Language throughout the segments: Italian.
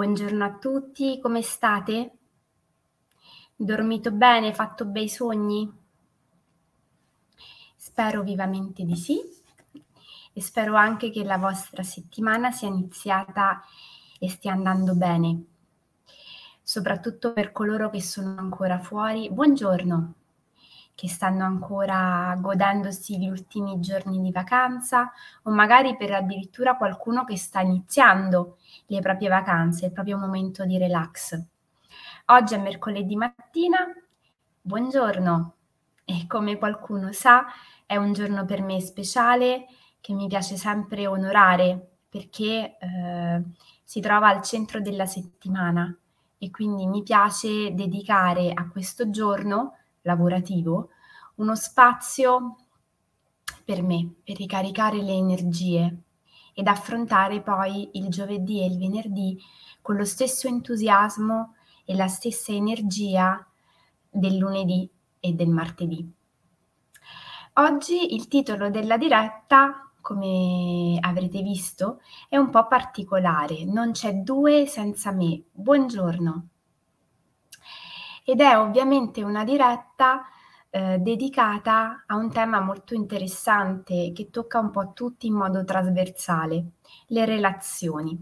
Buongiorno a tutti, come state? Dormito bene, fatto bei sogni? Spero vivamente di sì e spero anche che la vostra settimana sia iniziata e stia andando bene. Soprattutto per coloro che sono ancora fuori, buongiorno, che stanno ancora godendosi gli ultimi giorni di vacanza o magari per addirittura qualcuno che sta iniziando le proprie vacanze, il proprio momento di relax. Oggi è mercoledì mattina, buongiorno e come qualcuno sa è un giorno per me speciale che mi piace sempre onorare perché eh, si trova al centro della settimana e quindi mi piace dedicare a questo giorno lavorativo, uno spazio per me, per ricaricare le energie ed affrontare poi il giovedì e il venerdì con lo stesso entusiasmo e la stessa energia del lunedì e del martedì. Oggi il titolo della diretta, come avrete visto, è un po' particolare, non c'è due senza me. Buongiorno ed è ovviamente una diretta eh, dedicata a un tema molto interessante che tocca un po' tutti in modo trasversale, le relazioni.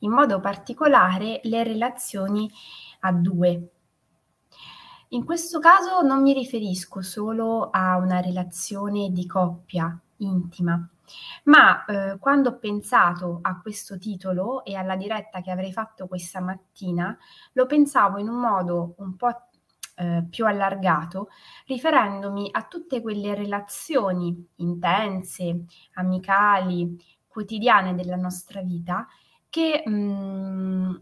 In modo particolare le relazioni a due. In questo caso non mi riferisco solo a una relazione di coppia intima, ma eh, quando ho pensato a questo titolo e alla diretta che avrei fatto questa mattina, lo pensavo in un modo un po' eh, più allargato, riferendomi a tutte quelle relazioni intense, amicali, quotidiane della nostra vita che mh, mm,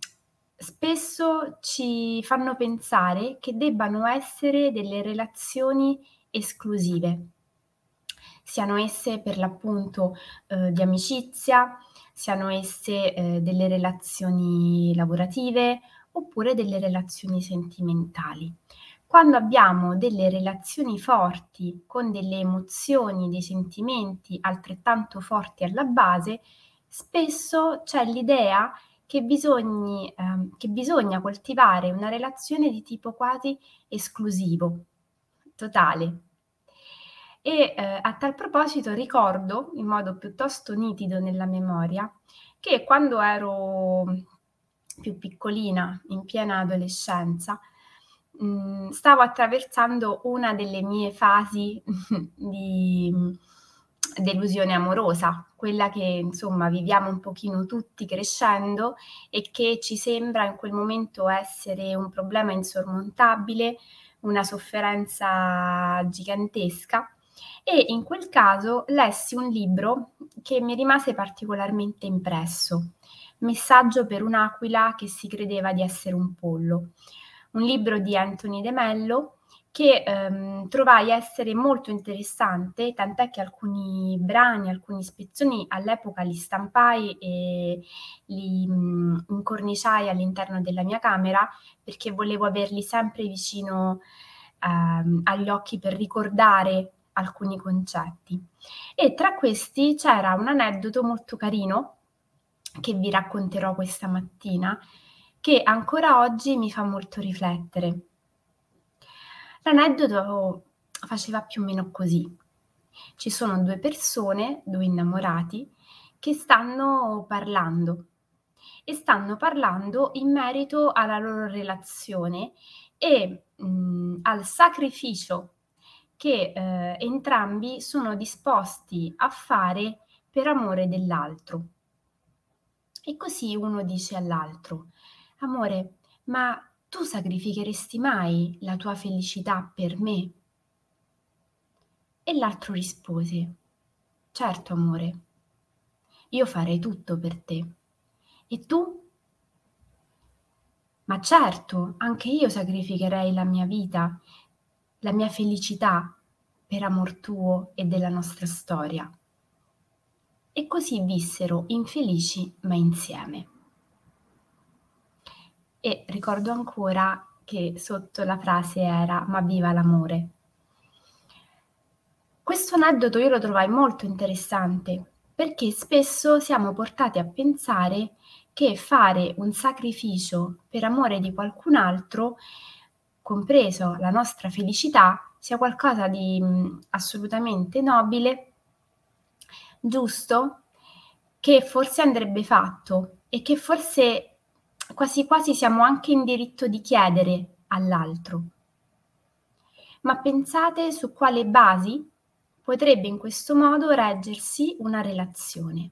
spesso ci fanno pensare che debbano essere delle relazioni esclusive siano esse per l'appunto eh, di amicizia, siano esse eh, delle relazioni lavorative oppure delle relazioni sentimentali. Quando abbiamo delle relazioni forti con delle emozioni, dei sentimenti altrettanto forti alla base, spesso c'è l'idea che, bisogni, eh, che bisogna coltivare una relazione di tipo quasi esclusivo, totale, e eh, a tal proposito ricordo in modo piuttosto nitido nella memoria che quando ero più piccolina, in piena adolescenza, mh, mm, stavo attraversando una delle mie fasi di delusione amorosa, quella che insomma viviamo un pochino tutti crescendo e che ci sembra in quel momento essere un problema insormontabile, una sofferenza gigantesca e in quel caso lessi un libro che mi rimase particolarmente impresso, Messaggio per un'aquila che si credeva di essere un pollo, un libro di Anthony De Mello che ehm, trovai essere molto interessante, tant'è che alcuni brani, alcuni spezzoni all'epoca li stampai e li mh, incorniciai all'interno della mia camera perché volevo averli sempre vicino ehm, agli occhi per ricordare alcuni concetti. E tra questi c'era un aneddoto molto carino che vi racconterò questa mattina, che ancora oggi mi fa molto riflettere. L'aneddoto faceva più o meno così. Ci sono due persone, due innamorati, che stanno parlando e stanno parlando in merito alla loro relazione e mh, al sacrificio che eh, entrambi sono disposti a fare per amore dell'altro. E così uno dice all'altro, amore, ma tu sacrificheresti mai la tua felicità per me? E l'altro rispose, certo amore, io farei tutto per te. E tu? Ma certo, anche io sacrificherei la mia vita la mia felicità per amor tuo e della nostra storia. E così vissero infelici ma insieme. E ricordo ancora che sotto la frase era Ma viva l'amore. Questo aneddoto io lo trovai molto interessante perché spesso siamo portati a pensare che fare un sacrificio per amore di qualcun altro, compreso la nostra felicità, sia qualcosa di mh, assolutamente nobile, giusto, che forse andrebbe fatto e che forse quasi quasi siamo anche in diritto di chiedere all'altro. Ma pensate su quale basi potrebbe in questo modo reggersi una relazione.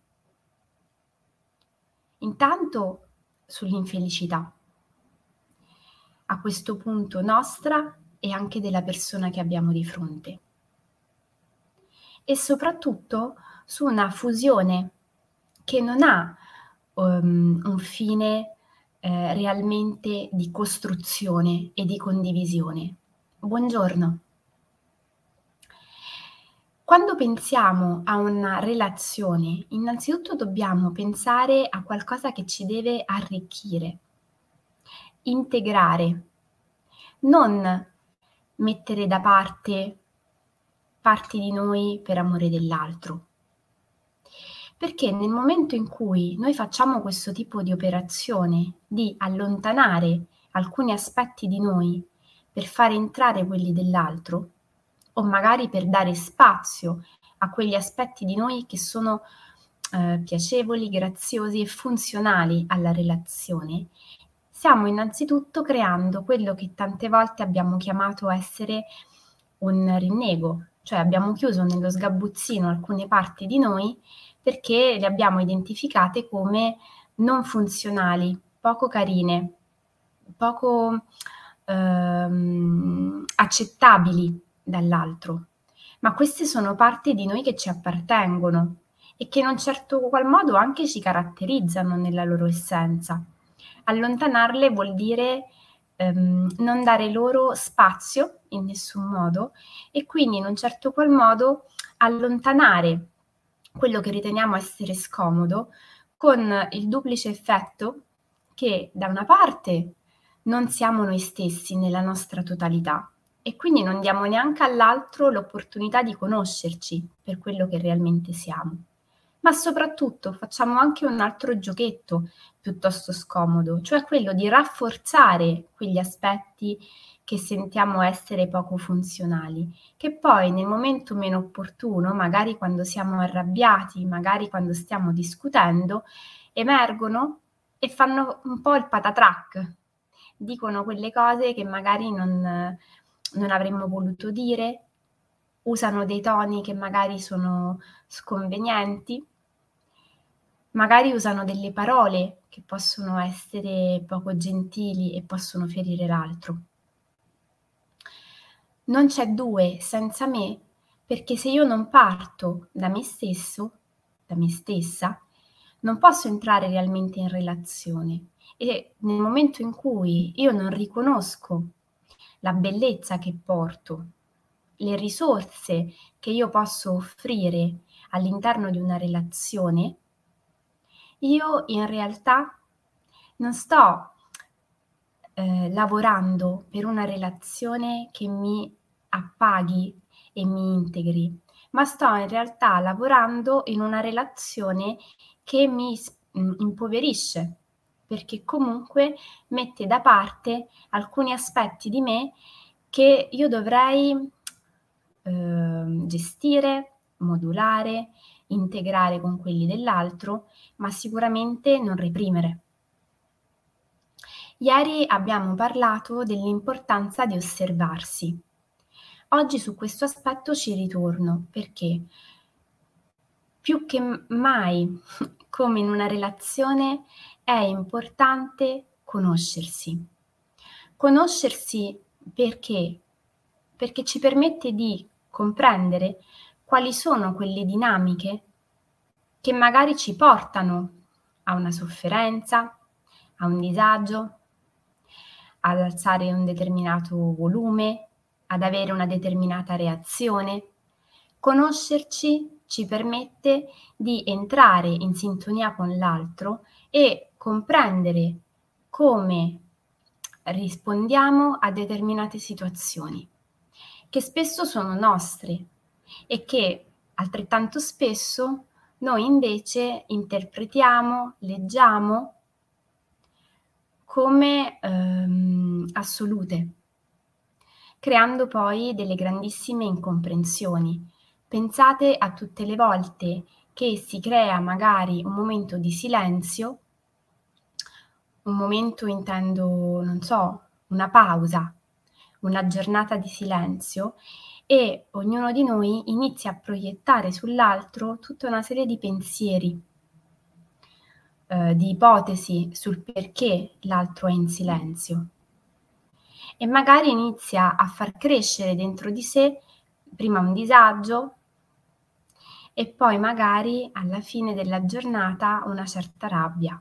Intanto sull'infelicità, a questo punto nostra e anche della persona che abbiamo di fronte. E soprattutto su una fusione che non ha um, un fine eh, realmente di costruzione e di condivisione. Buongiorno. Quando pensiamo a una relazione, innanzitutto dobbiamo pensare a qualcosa che ci deve arricchire, integrare, non mettere da parte parti di noi per amore dell'altro. Perché nel momento in cui noi facciamo questo tipo di operazione di allontanare alcuni aspetti di noi per fare entrare quelli dell'altro, o magari per dare spazio a quegli aspetti di noi che sono eh, piacevoli, graziosi e funzionali alla relazione, stiamo innanzitutto creando quello che tante volte abbiamo chiamato essere un rinnego, cioè abbiamo chiuso nello sgabuzzino alcune parti di noi perché le abbiamo identificate come non funzionali, poco carine, poco ehm, accettabili dall'altro, ma queste sono parti di noi che ci appartengono e che in un certo qual modo anche ci caratterizzano nella loro essenza. Allontanarle vuol dire ehm, non dare loro spazio in nessun modo e quindi in un certo qual modo allontanare quello che riteniamo essere scomodo con il duplice effetto che da una parte non siamo noi stessi nella nostra totalità e quindi non diamo neanche all'altro l'opportunità di conoscerci per quello che realmente siamo. Ma soprattutto facciamo anche un altro giochetto piuttosto scomodo, cioè quello di rafforzare quegli aspetti che sentiamo essere poco funzionali, che poi nel momento meno opportuno, magari quando siamo arrabbiati, magari quando stiamo discutendo, emergono e fanno un po' il patatrack, dicono quelle cose che magari non, non avremmo voluto dire, usano dei toni che magari sono sconvenienti, magari usano delle parole che possono essere poco gentili e possono ferire l'altro. Non c'è due senza me perché se io non parto da me stesso, da me stessa, non posso entrare realmente in relazione e nel momento in cui io non riconosco la bellezza che porto, le risorse che io posso offrire all'interno di una relazione, io in realtà non sto eh, lavorando per una relazione che mi appaghi e mi integri, ma sto in realtà lavorando in una relazione che mi mm, impoverisce, perché comunque mette da parte alcuni aspetti di me che io dovrei eh, gestire, modulare, integrare con quelli dell'altro, ma sicuramente non reprimere. Ieri abbiamo parlato dell'importanza di osservarsi. Oggi su questo aspetto ci ritorno perché più che mai, come in una relazione, è importante conoscersi. Conoscersi perché? Perché ci permette di comprendere quali sono quelle dinamiche che magari ci portano a una sofferenza, a un disagio, ad alzare un determinato volume, ad avere una determinata reazione. Conoscerci ci permette di entrare in sintonia con l'altro e comprendere come rispondiamo a determinate situazioni, che spesso sono nostre e che altrettanto spesso noi invece interpretiamo, leggiamo come ehm, assolute, creando poi delle grandissime incomprensioni. Pensate a tutte le volte che si crea magari un momento di silenzio, un momento intendo, non so, una pausa, una giornata di silenzio e ognuno di noi inizia a proiettare sull'altro tutta una serie di pensieri, eh, di ipotesi sul perché l'altro è in silenzio e magari inizia a far crescere dentro di sé prima un disagio e poi magari alla fine della giornata una certa rabbia.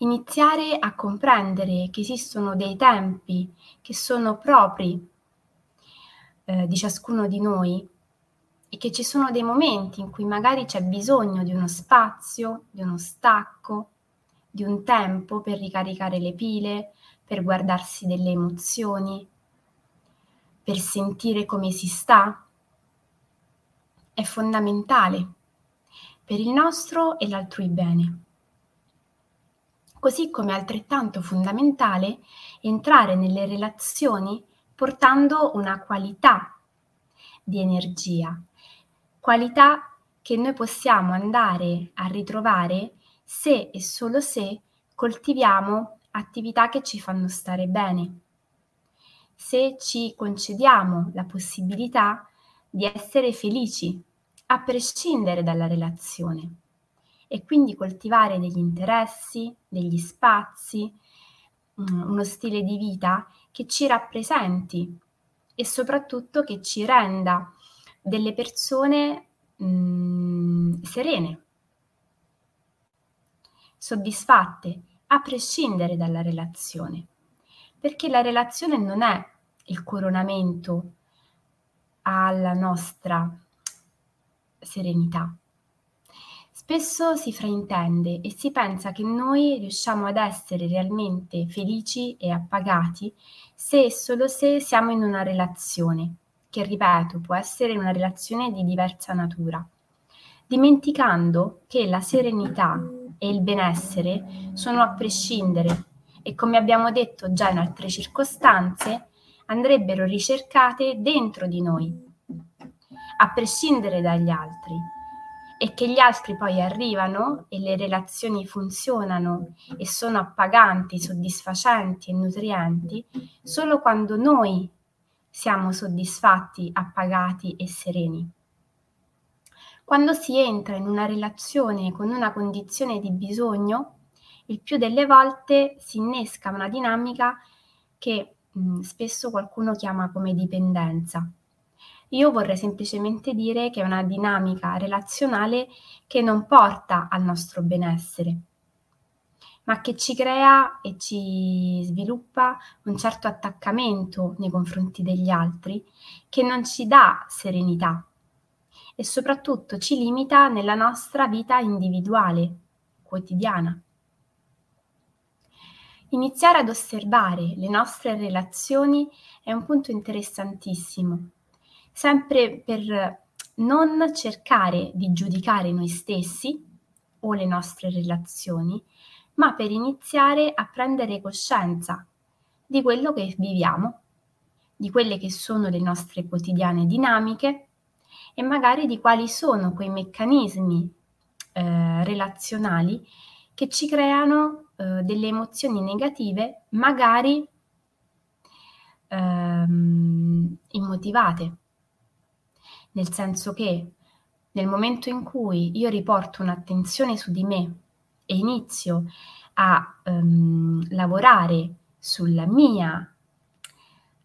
Iniziare a comprendere che esistono dei tempi che sono propri eh, di ciascuno di noi e che ci sono dei momenti in cui magari c'è bisogno di uno spazio, di uno stacco, di un tempo per ricaricare le pile, per guardarsi delle emozioni, per sentire come si sta è fondamentale per il nostro e l'altrui bene. Così come è altrettanto fondamentale entrare nelle relazioni portando una qualità di energia, qualità che noi possiamo andare a ritrovare se e solo se coltiviamo attività che ci fanno stare bene, se ci concediamo la possibilità di essere felici a prescindere dalla relazione. E quindi coltivare degli interessi, degli spazi, mm, uno stile di vita che ci rappresenti e soprattutto che ci renda delle persone mh, mm, serene, soddisfatte, a prescindere dalla relazione, perché la relazione non è il coronamento alla nostra serenità. Spesso si fraintende e si pensa che noi riusciamo ad essere realmente felici e appagati se e solo se siamo in una relazione, che ripeto può essere una relazione di diversa natura, dimenticando che la serenità e il benessere sono a prescindere e come abbiamo detto già in altre circostanze, andrebbero ricercate dentro di noi a prescindere dagli altri e che gli altri poi arrivano e le relazioni funzionano e sono appaganti, soddisfacenti e nutrienti solo quando noi siamo soddisfatti, appagati e sereni. Quando si entra in una relazione con una condizione di bisogno, il più delle volte si innesca una dinamica che mh, spesso qualcuno chiama come dipendenza io vorrei semplicemente dire che è una dinamica relazionale che non porta al nostro benessere, ma che ci crea e ci sviluppa un certo attaccamento nei confronti degli altri che non ci dà serenità e soprattutto ci limita nella nostra vita individuale, quotidiana. Iniziare ad osservare le nostre relazioni è un punto interessantissimo sempre per non cercare di giudicare noi stessi o le nostre relazioni, ma per iniziare a prendere coscienza di quello che viviamo, di quelle che sono le nostre quotidiane dinamiche e magari di quali sono quei meccanismi eh, relazionali che ci creano eh, delle emozioni negative, magari ehm, immotivate nel senso che nel momento in cui io riporto un'attenzione su di me e inizio a um, lavorare sulla mia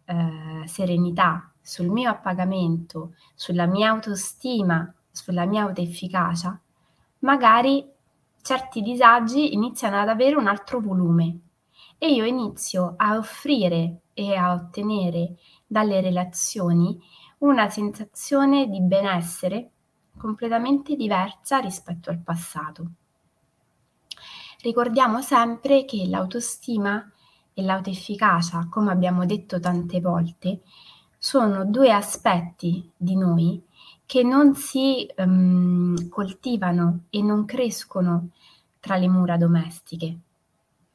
uh, serenità, sul mio appagamento, sulla mia autostima, sulla mia autoefficacia, magari certi disagi iniziano ad avere un altro volume e io inizio a offrire e a ottenere dalle relazioni una sensazione di benessere completamente diversa rispetto al passato. Ricordiamo sempre che l'autostima e l'autoefficacia, come abbiamo detto tante volte, sono due aspetti di noi che non si um, coltivano e non crescono tra le mura domestiche,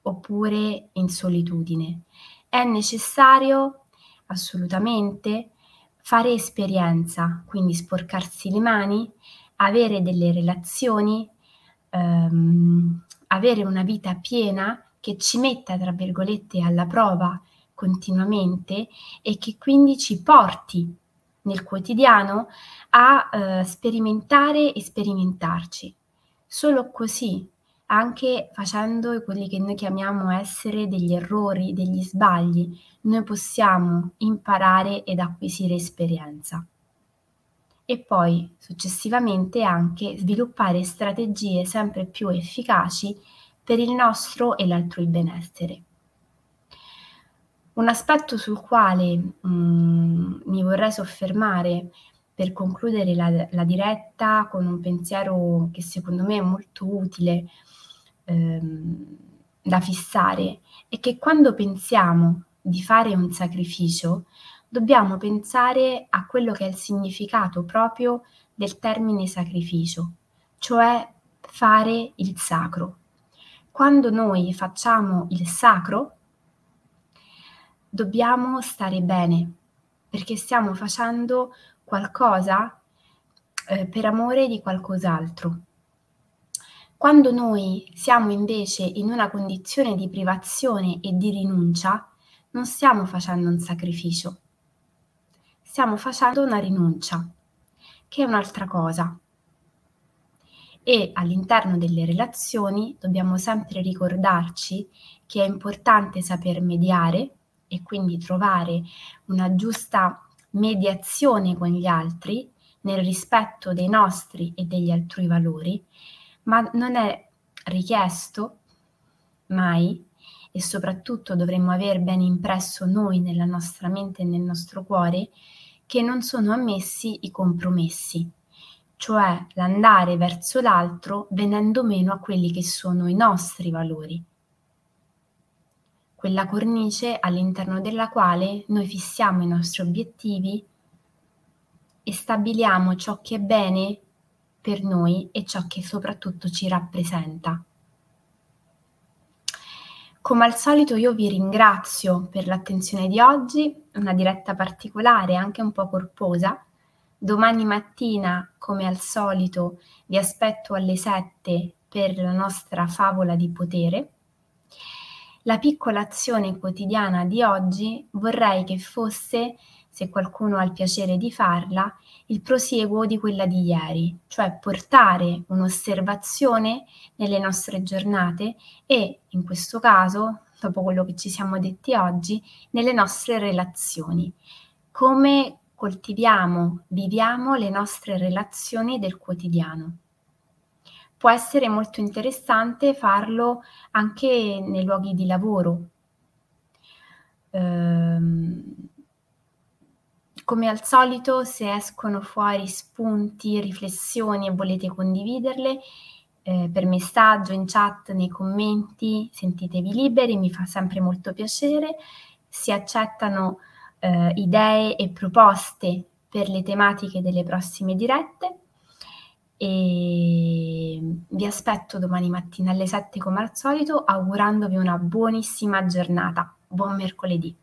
oppure in solitudine. È necessario assolutamente fare esperienza, quindi sporcarsi le mani, avere delle relazioni, ehm, avere una vita piena che ci metta, tra virgolette, alla prova continuamente e che quindi ci porti nel quotidiano a eh, sperimentare e sperimentarci. Solo così, anche facendo quelli che noi chiamiamo essere degli errori, degli sbagli, noi possiamo imparare ed acquisire esperienza. E poi successivamente anche sviluppare strategie sempre più efficaci per il nostro e l'altrui benessere. Un aspetto sul quale mh, mm, mi vorrei soffermare per concludere la, la, diretta con un pensiero che secondo me è molto utile ehm, da fissare è che quando pensiamo di fare un sacrificio dobbiamo pensare a quello che è il significato proprio del termine sacrificio, cioè fare il sacro. Quando noi facciamo il sacro, dobbiamo stare bene, perché stiamo facendo qualcosa eh, per amore di qualcos'altro. Quando noi siamo invece in una condizione di privazione e di rinuncia, non stiamo facendo un sacrificio, stiamo facendo una rinuncia, che è un'altra cosa e all'interno delle relazioni dobbiamo sempre ricordarci che è importante saper mediare e quindi trovare una giusta mediazione con gli altri nel rispetto dei nostri e degli altrui valori, ma non è richiesto mai e soprattutto dovremmo aver ben impresso noi nella nostra mente e nel nostro cuore che non sono ammessi i compromessi cioè l'andare verso l'altro venendo meno a quelli che sono i nostri valori. Quella cornice all'interno della quale noi fissiamo i nostri obiettivi e stabiliamo ciò che è bene per noi e ciò che soprattutto ci rappresenta. Come al solito io vi ringrazio per l'attenzione di oggi, una diretta particolare, anche un po' corposa, Domani mattina, come al solito, vi aspetto alle 7 per la nostra favola di potere. La piccola azione quotidiana di oggi vorrei che fosse, se qualcuno ha il piacere di farla, il prosieguo di quella di ieri, cioè portare un'osservazione nelle nostre giornate e, in questo caso, dopo quello che ci siamo detti oggi, nelle nostre relazioni. Come coltiviamo, viviamo le nostre relazioni del quotidiano. Può essere molto interessante farlo anche nei luoghi di lavoro. Ehm, come al solito, se escono fuori spunti, riflessioni e volete condividerle, eh, per messaggio, in chat, nei commenti, sentitevi liberi, mi fa sempre molto piacere. Si accettano eh, idee e proposte per le tematiche delle prossime dirette e vi aspetto domani mattina alle 7 come al solito augurandovi una buonissima giornata. Buon mercoledì.